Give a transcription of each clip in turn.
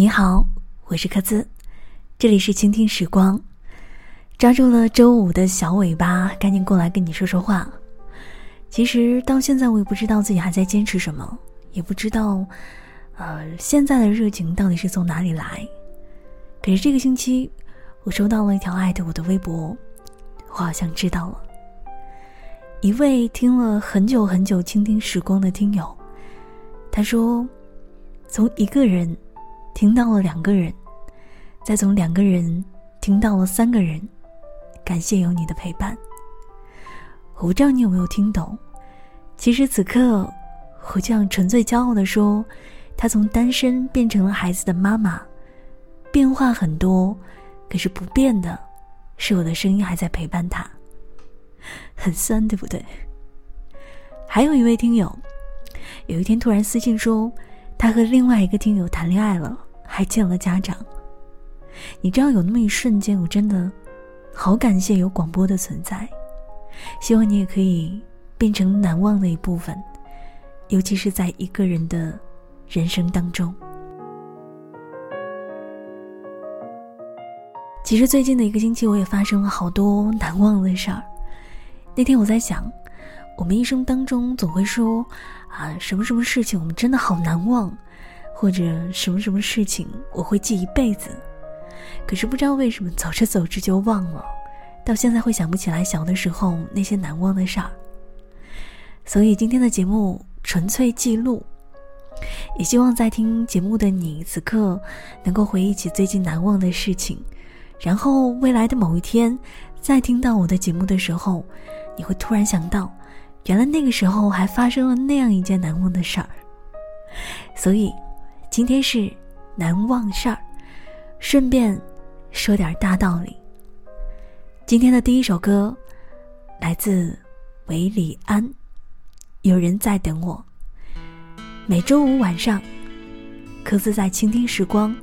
你好，我是柯兹，这里是倾听时光。抓住了周五的小尾巴，赶紧过来跟你说说话。其实到现在，我也不知道自己还在坚持什么，也不知道，呃，现在的热情到底是从哪里来。可是这个星期，我收到了一条艾特我的微博，我好像知道了。一位听了很久很久倾听时光的听友，他说，从一个人听到了两个人，再从两个人听到了三个人。感谢有你的陪伴。我不知道你有没有听懂。其实此刻，我这样纯粹骄傲的说，她从单身变成了孩子的妈妈，变化很多，可是不变的，是我的声音还在陪伴她。很酸，对不对？还有一位听友，有一天突然私信说，他和另外一个听友谈恋爱了，还见了家长。你知道有那么一瞬间，我真的。好感谢有广播的存在，希望你也可以变成难忘的一部分，尤其是在一个人的人生当中。其实最近的一个星期，我也发生了好多难忘的事儿。那天我在想，我们一生当中总会说啊，什么什么事情我们真的好难忘，或者什么什么事情我会记一辈子。可是不知道为什么，走着走着就忘了，到现在会想不起来小的时候那些难忘的事儿。所以今天的节目纯粹记录，也希望在听节目的你此刻能够回忆起最近难忘的事情，然后未来的某一天再听到我的节目的时候，你会突然想到，原来那个时候还发生了那样一件难忘的事儿。所以今天是难忘事儿。顺便说点大道理。今天的第一首歌来自韦礼安，《有人在等我》。每周五晚上，各自在倾听时光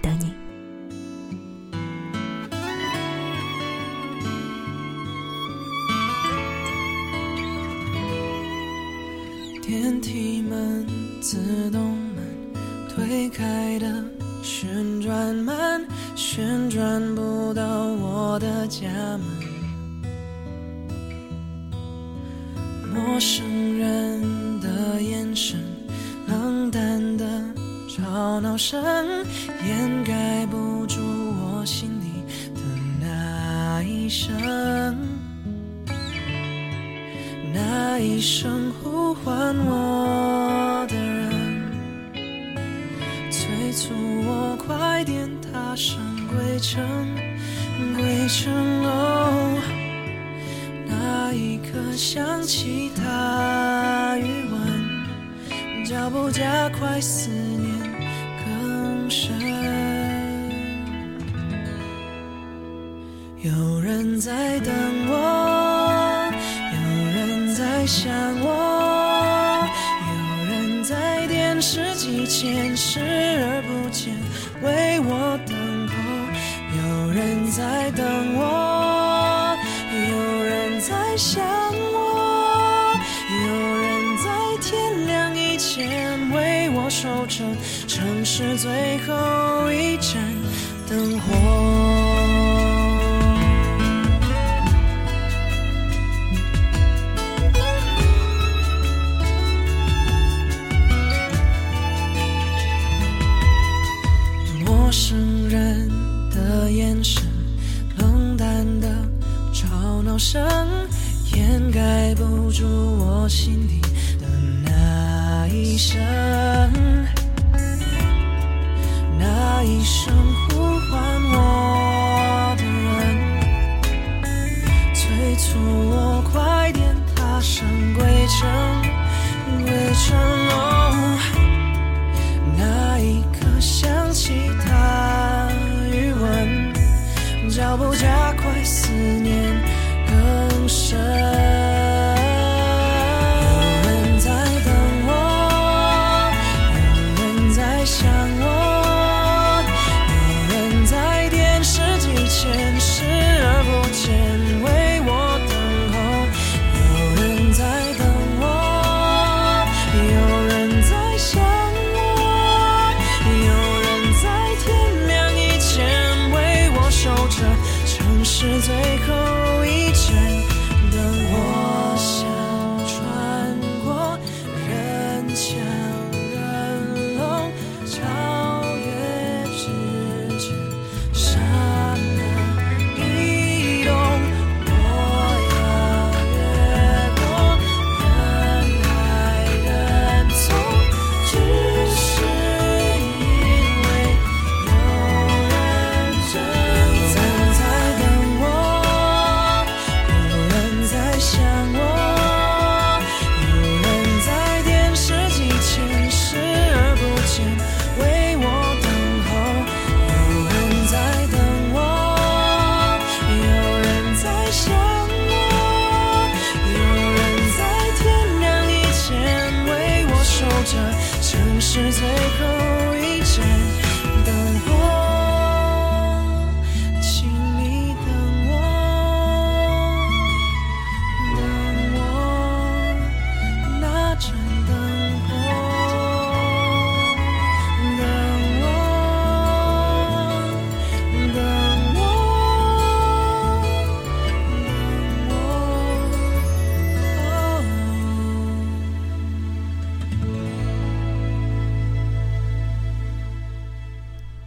等你。电梯门自动推开的。旋转门，旋转不到我的家门。陌生人的眼神，冷淡的吵闹声，掩盖不住我心里的那一声，那一声呼唤我程，归程哦。那一刻想起他余温，脚步加快，思念更深。有人在等我，有人在想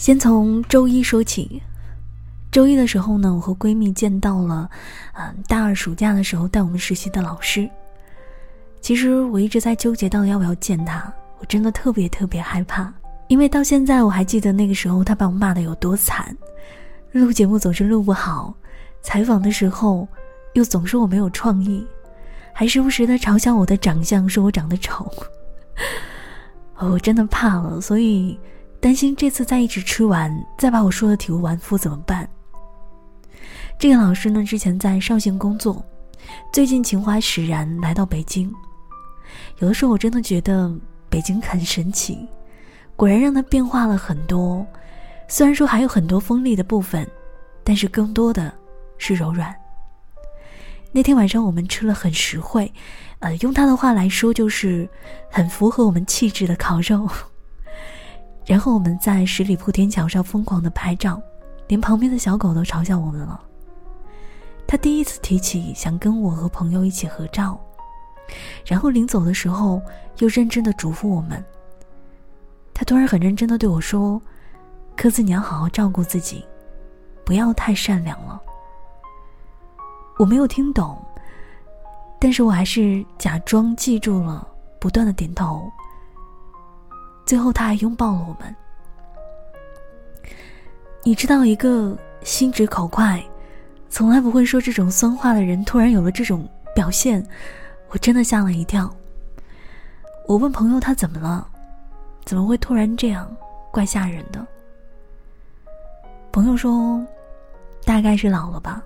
先从周一说起。周一的时候呢，我和闺蜜见到了，嗯、大二暑假的时候带我们实习的老师。其实我一直在纠结到底要不要见他，我真的特别特别害怕，因为到现在我还记得那个时候他把我骂的有多惨，录节目总是录不好，采访的时候又总说我没有创意，还时不时的嘲笑我的长相，说我长得丑。我真的怕了，所以担心这次再一直吃完，再把我说的体无完肤怎么办？这个老师呢，之前在绍兴工作，最近情怀使然来到北京。有的时候我真的觉得北京很神奇，果然让他变化了很多。虽然说还有很多锋利的部分，但是更多的是柔软。那天晚上我们吃了很实惠，呃，用他的话来说就是很符合我们气质的烤肉。然后我们在十里铺天桥上疯狂的拍照，连旁边的小狗都嘲笑我们了。他第一次提起想跟我和朋友一起合照，然后临走的时候又认真的嘱咐我们。他突然很认真的对我说：“科子，你要好好照顾自己，不要太善良了。”我没有听懂，但是我还是假装记住了，不断的点头。最后他还拥抱了我们。你知道，一个心直口快，从来不会说这种酸话的人，突然有了这种表现，我真的吓了一跳。我问朋友他怎么了，怎么会突然这样，怪吓人的。朋友说，大概是老了吧。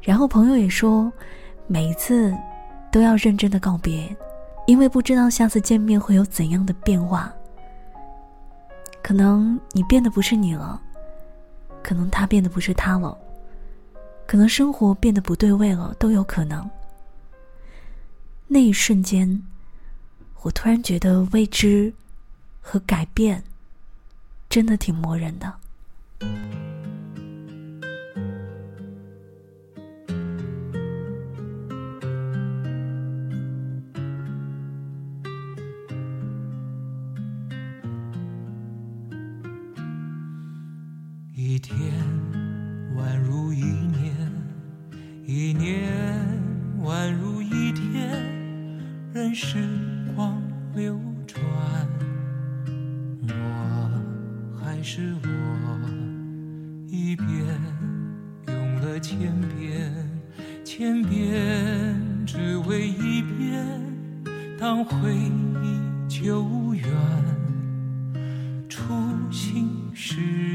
然后朋友也说，每一次都要认真的告别，因为不知道下次见面会有怎样的变化。可能你变得不是你了，可能他变得不是他了，可能生活变得不对味了，都有可能。那一瞬间，我突然觉得未知和改变真的挺磨人的。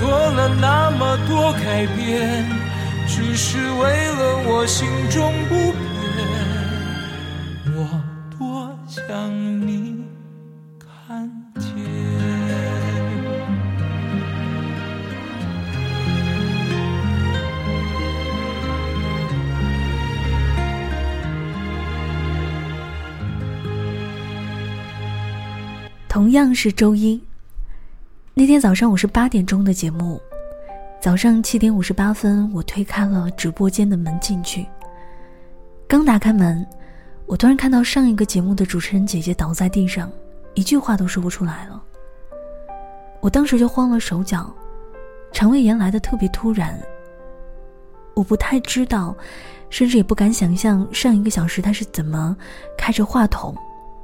做了那么多改变，只是为了我心中不变。我多想你看见同样是周一，那天早上我是八点钟的节目，早上七点五十八分，我推开了直播间的门进去。刚打开门，我突然看到上一个节目的主持人姐姐倒在地上，一句话都说不出来了。我当时就慌了手脚，肠胃炎来的特别突然。我不太知道，甚至也不敢想象上一个小时她是怎么开着话筒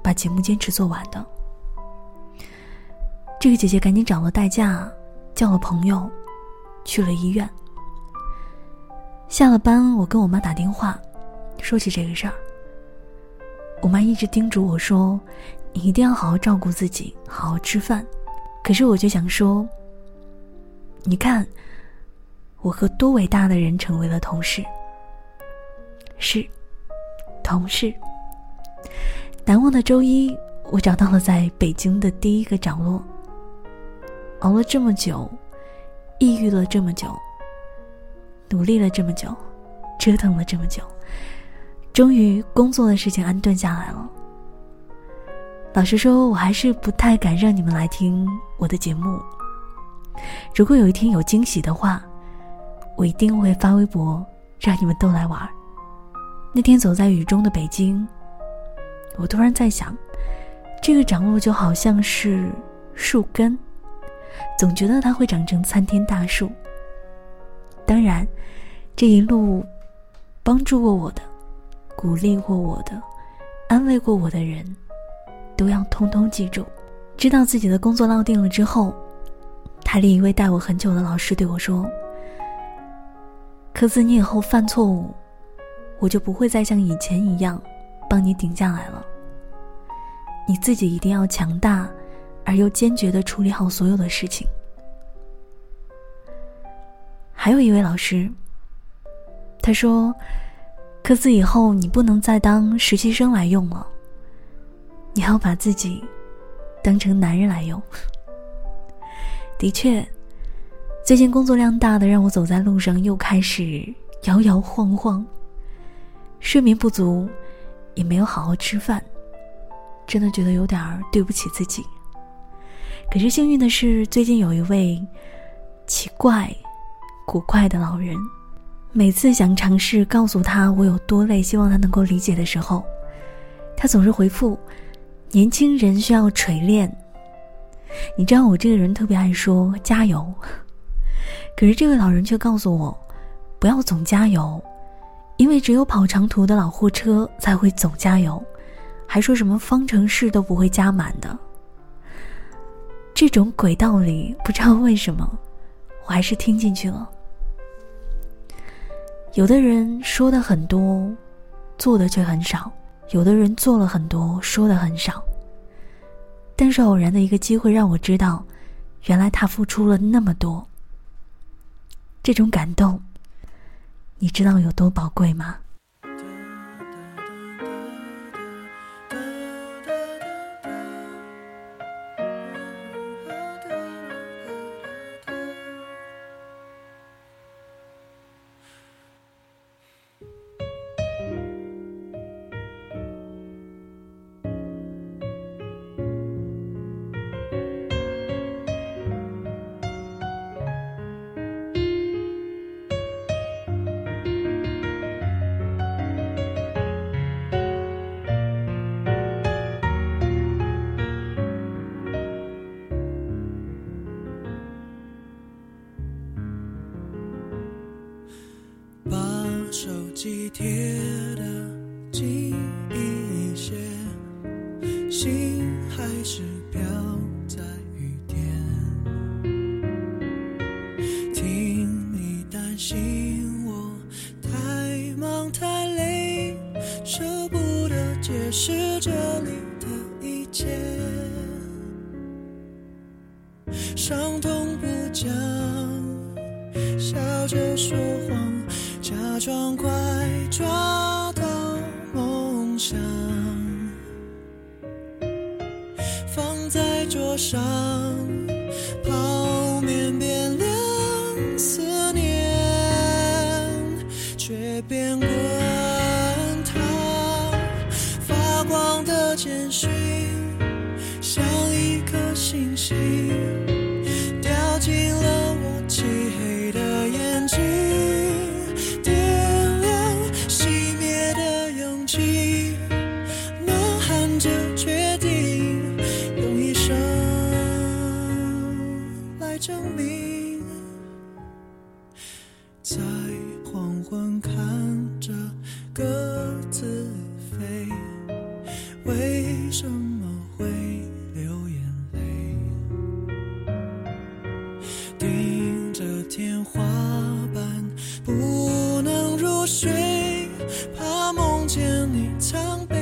把节目坚持做完的。这个姐姐赶紧找了代驾，叫了朋友，去了医院。下了班，我跟我妈打电话，说起这个事儿。我妈一直叮嘱我说：“你一定要好好照顾自己，好好吃饭。”可是我就想说：“你看，我和多伟大的人成为了同事。”是，同事。难忘的周一，我找到了在北京的第一个角落。熬了这么久，抑郁了这么久，努力了这么久，折腾了这么久，终于工作的事情安顿下来了。老实说，我还是不太敢让你们来听我的节目。如果有一天有惊喜的话，我一定会发微博让你们都来玩。那天走在雨中的北京，我突然在想，这个长路就好像是树根。总觉得它会长成参天大树。当然，这一路帮助过我的、鼓励过我的、安慰过我的人，都要通通记住。知道自己的工作落定了之后，台里一位带我很久的老师对我说：“科子，你以后犯错误，我就不会再像以前一样帮你顶下来了。你自己一定要强大。”而又坚决的处理好所有的事情。还有一位老师，他说：“科斯以后你不能再当实习生来用了，你还要把自己当成男人来用。”的确，最近工作量大的让我走在路上又开始摇摇晃晃，睡眠不足，也没有好好吃饭，真的觉得有点对不起自己。可是幸运的是，最近有一位奇怪、古怪的老人，每次想尝试告诉他我有多累，希望他能够理解的时候，他总是回复：“年轻人需要锤炼。”你知道我这个人特别爱说加油，可是这位老人却告诉我，不要总加油，因为只有跑长途的老货车才会总加油，还说什么方程式都不会加满的。这种鬼道理，不知道为什么，我还是听进去了。有的人说的很多，做的却很少；有的人做了很多，说的很少。但是偶然的一个机会让我知道，原来他付出了那么多。这种感动，你知道有多宝贵吗？体贴的近一些，心还是却变滚烫，发光的简讯见你长白。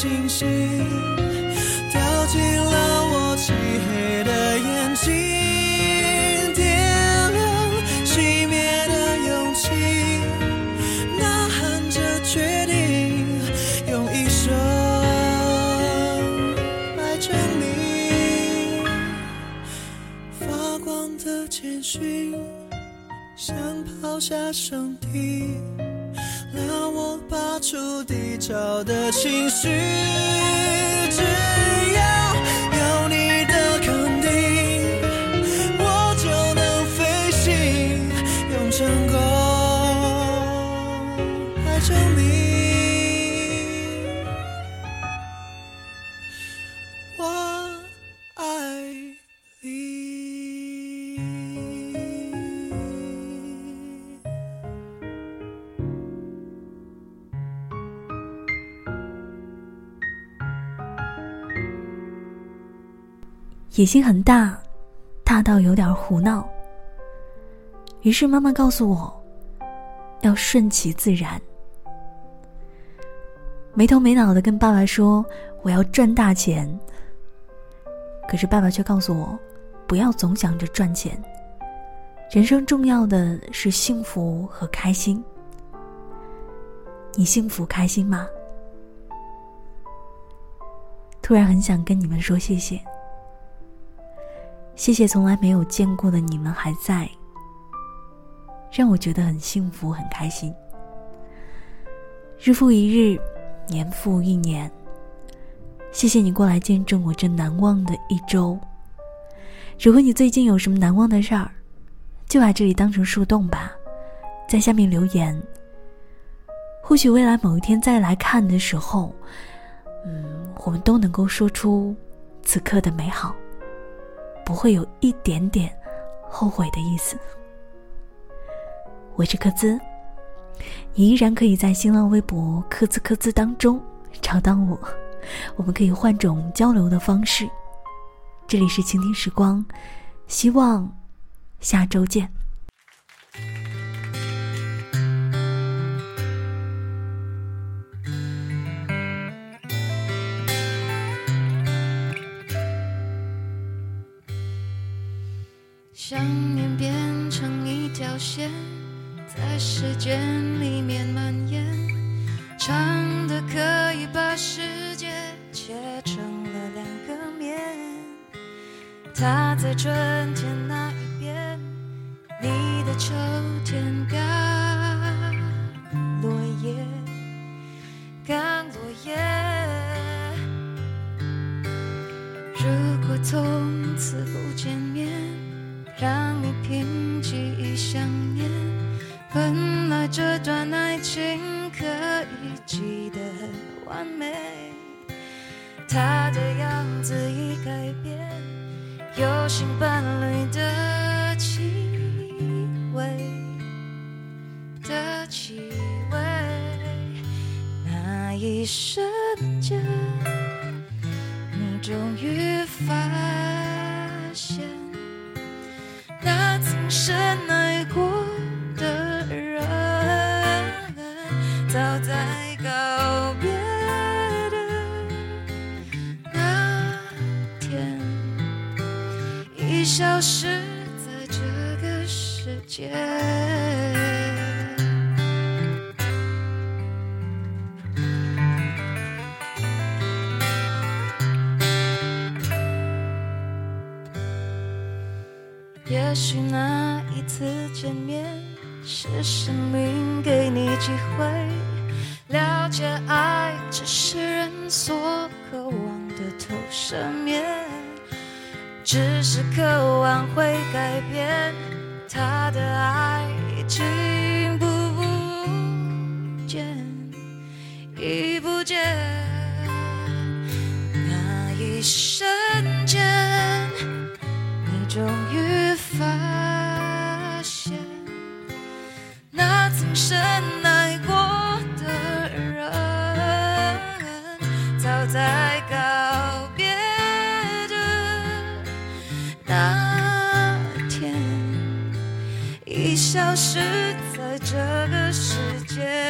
星星掉进了我漆黑的眼睛，点亮熄灭的勇气，呐喊着决定用一生来证明。发光的简讯，想抛下身体。低潮的情绪，野心很大，大到有点胡闹。于是妈妈告诉我，要顺其自然。没头没脑的跟爸爸说我要赚大钱。可是爸爸却告诉我，不要总想着赚钱，人生重要的是幸福和开心。你幸福开心吗？突然很想跟你们说谢谢。谢谢从来没有见过的你们还在，让我觉得很幸福很开心。日复一日，年复一年，谢谢你过来见证我这难忘的一周。如果你最近有什么难忘的事儿，就把这里当成树洞吧，在下面留言。或许未来某一天再来看的时候，嗯，我们都能够说出此刻的美好。不会有一点点后悔的意思。我是柯兹，你依然可以在新浪微博“柯兹柯兹”当中找到我，我们可以换种交流的方式。这里是倾听时光，希望下周见。想念变成一条线，在时间里面蔓延，长的可以把世界切成了两个面。他在春天那一边，你的秋天刚落叶，刚落叶。如果从此不见面。让你凭记忆想念，本来这段爱情可以记得很完美，他的样子已改变，有新伴侣的气味的气味，那一瞬间，你终于发现。深爱过的人，早在告别的那天，已消失在这个世界。生命给你机会了解爱，只是人所渴望的投射面，只是渴望会改变他的爱，已经不见，已不见，那一瞬间，你终于。是在这个世界。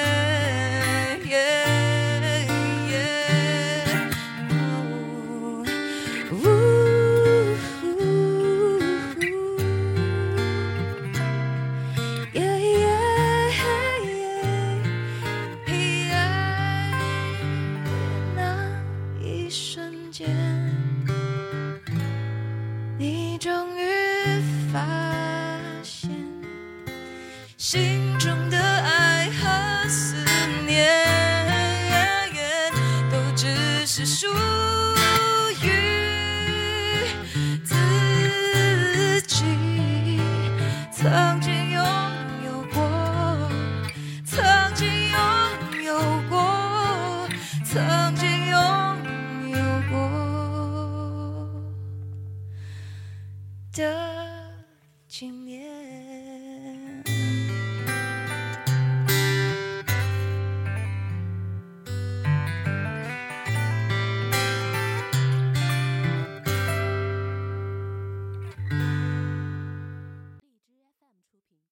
心中的爱和思念。都只是输